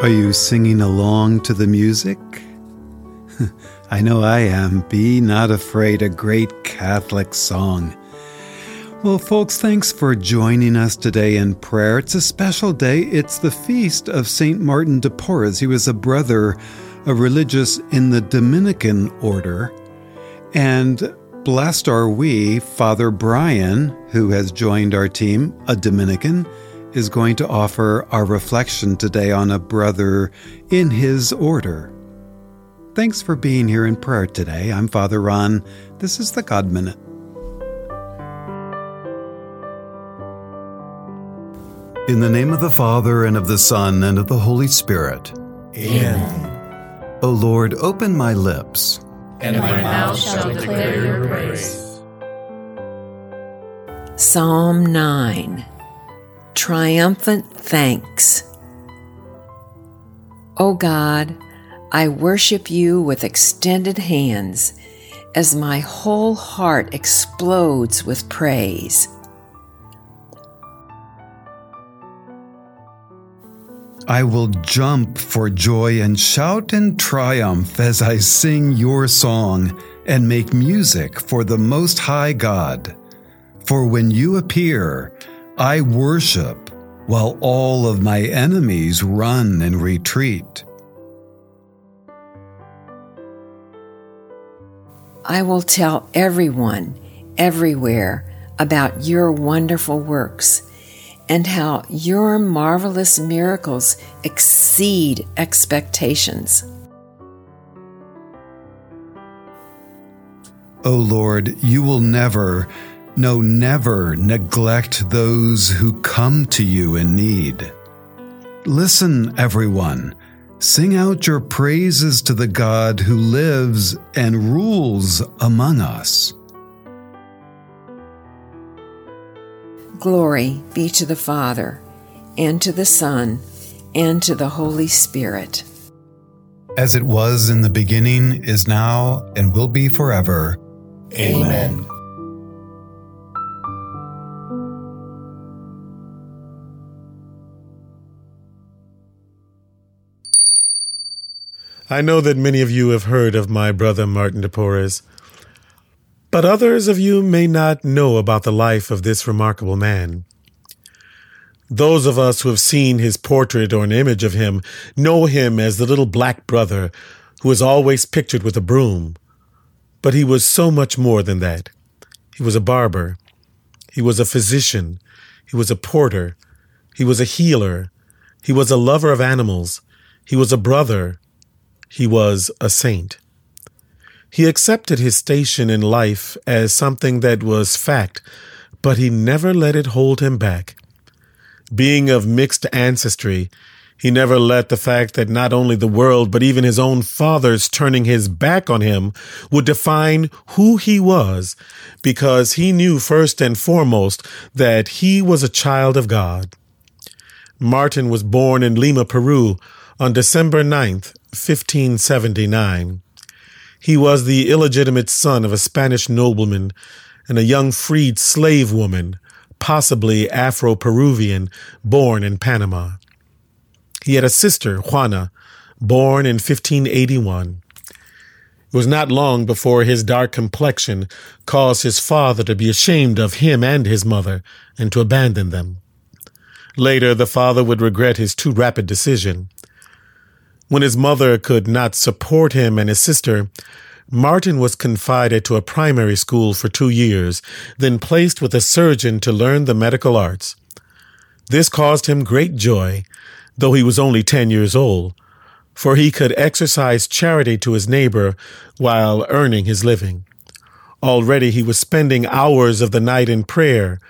Are you singing along to the music? I know I am. Be not afraid, a great Catholic song. Well, folks, thanks for joining us today in prayer. It's a special day. It's the feast of St. Martin de Porres. He was a brother, a religious in the Dominican order. And blessed are we, Father Brian, who has joined our team, a Dominican is going to offer our reflection today on a brother in his order. Thanks for being here in prayer today. I'm Father Ron. This is the God Minute. In the name of the Father, and of the Son, and of the Holy Spirit. Amen. O Lord, open my lips, and my mouth shall declare your praise. Psalm 9 Triumphant Thanks. O God, I worship you with extended hands as my whole heart explodes with praise. I will jump for joy and shout in triumph as I sing your song and make music for the Most High God. For when you appear, I worship while all of my enemies run and retreat. I will tell everyone, everywhere, about your wonderful works and how your marvelous miracles exceed expectations. O Lord, you will never no, never neglect those who come to you in need. Listen, everyone. Sing out your praises to the God who lives and rules among us. Glory be to the Father, and to the Son, and to the Holy Spirit. As it was in the beginning, is now, and will be forever. Amen. I know that many of you have heard of my brother Martin de Porres, but others of you may not know about the life of this remarkable man. Those of us who have seen his portrait or an image of him know him as the little black brother who is always pictured with a broom. But he was so much more than that. He was a barber. He was a physician. He was a porter. He was a healer. He was a lover of animals. He was a brother he was a saint. He accepted his station in life as something that was fact, but he never let it hold him back. Being of mixed ancestry, he never let the fact that not only the world, but even his own father's turning his back on him would define who he was, because he knew first and foremost that he was a child of God. Martin was born in Lima, Peru on December 9th, 1579. He was the illegitimate son of a Spanish nobleman and a young freed slave woman, possibly Afro Peruvian, born in Panama. He had a sister, Juana, born in 1581. It was not long before his dark complexion caused his father to be ashamed of him and his mother and to abandon them. Later, the father would regret his too rapid decision. When his mother could not support him and his sister, Martin was confided to a primary school for two years, then placed with a surgeon to learn the medical arts. This caused him great joy, though he was only ten years old, for he could exercise charity to his neighbor while earning his living. Already he was spending hours of the night in prayer,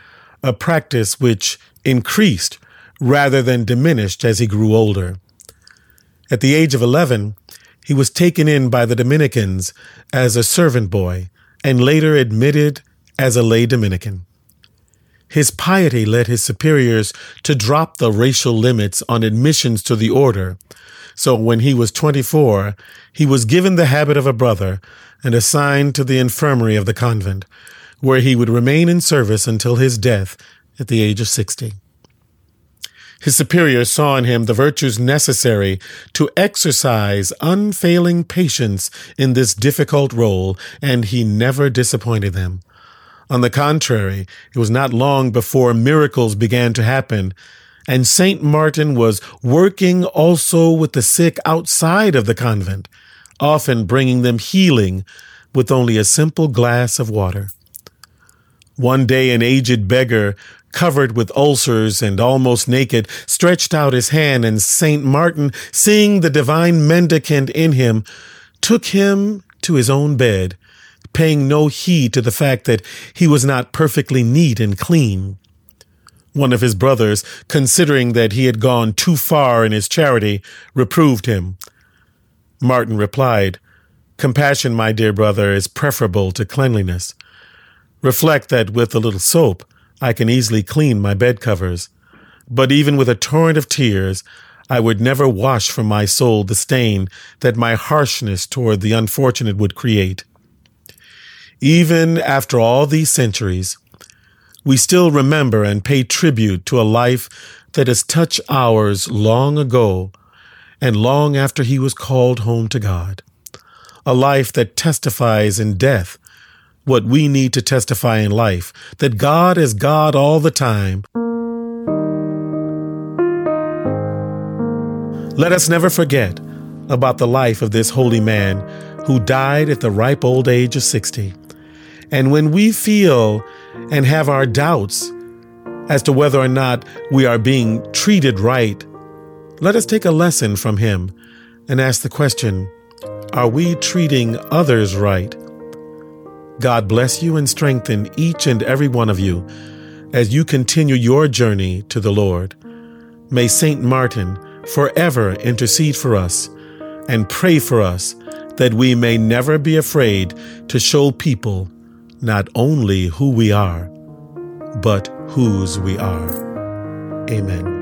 a practice which increased rather than diminished as he grew older. At the age of 11, he was taken in by the Dominicans as a servant boy and later admitted as a lay Dominican. His piety led his superiors to drop the racial limits on admissions to the order. So when he was 24, he was given the habit of a brother and assigned to the infirmary of the convent, where he would remain in service until his death at the age of 60. His superiors saw in him the virtues necessary to exercise unfailing patience in this difficult role, and he never disappointed them. On the contrary, it was not long before miracles began to happen, and St. Martin was working also with the sick outside of the convent, often bringing them healing with only a simple glass of water. One day, an aged beggar, covered with ulcers and almost naked, stretched out his hand, and St. Martin, seeing the divine mendicant in him, took him to his own bed, paying no heed to the fact that he was not perfectly neat and clean. One of his brothers, considering that he had gone too far in his charity, reproved him. Martin replied, Compassion, my dear brother, is preferable to cleanliness. Reflect that with a little soap, I can easily clean my bed covers. But even with a torrent of tears, I would never wash from my soul the stain that my harshness toward the unfortunate would create. Even after all these centuries, we still remember and pay tribute to a life that has touched ours long ago and long after he was called home to God. A life that testifies in death what we need to testify in life that God is God all the time. Let us never forget about the life of this holy man who died at the ripe old age of 60. And when we feel and have our doubts as to whether or not we are being treated right, let us take a lesson from him and ask the question Are we treating others right? God bless you and strengthen each and every one of you as you continue your journey to the Lord. May St. Martin forever intercede for us and pray for us that we may never be afraid to show people not only who we are, but whose we are. Amen.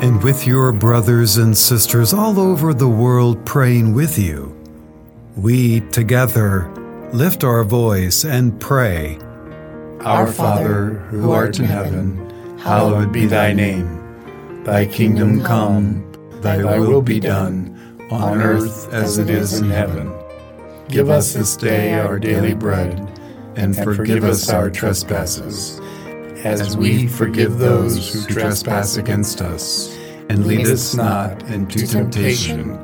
And with your brothers and sisters all over the world praying with you, we together lift our voice and pray. Our Father, who art in heaven, hallowed be thy name. Thy kingdom come, thy will be done, on earth as it is in heaven. Give us this day our daily bread, and forgive us our trespasses as we forgive those who trespass against us. And lead us not into temptation,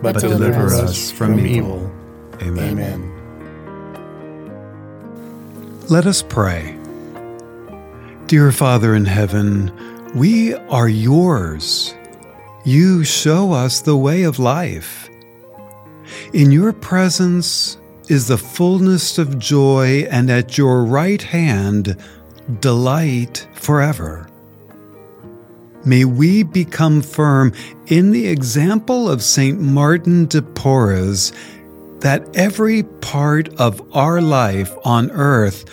but deliver us from evil. Amen. Amen. Let us pray. Dear Father in heaven, we are yours. You show us the way of life. In your presence is the fullness of joy, and at your right hand, delight forever. May we become firm in the example of St. Martin de Porres that every part of our life on earth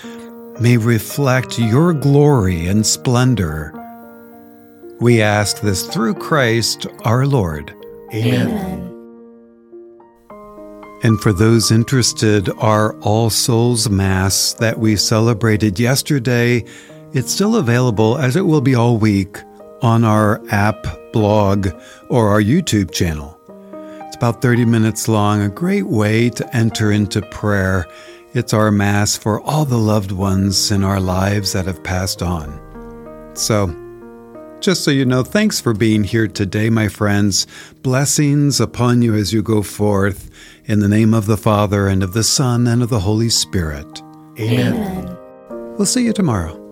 may reflect your glory and splendor. We ask this through Christ our Lord. Amen. Amen. And for those interested, our All Souls Mass that we celebrated yesterday, it's still available as it will be all week on our app, blog, or our YouTube channel. It's about 30 minutes long, a great way to enter into prayer. It's our Mass for all the loved ones in our lives that have passed on. So, just so you know, thanks for being here today, my friends. Blessings upon you as you go forth. In the name of the Father, and of the Son, and of the Holy Spirit. Amen. We'll see you tomorrow.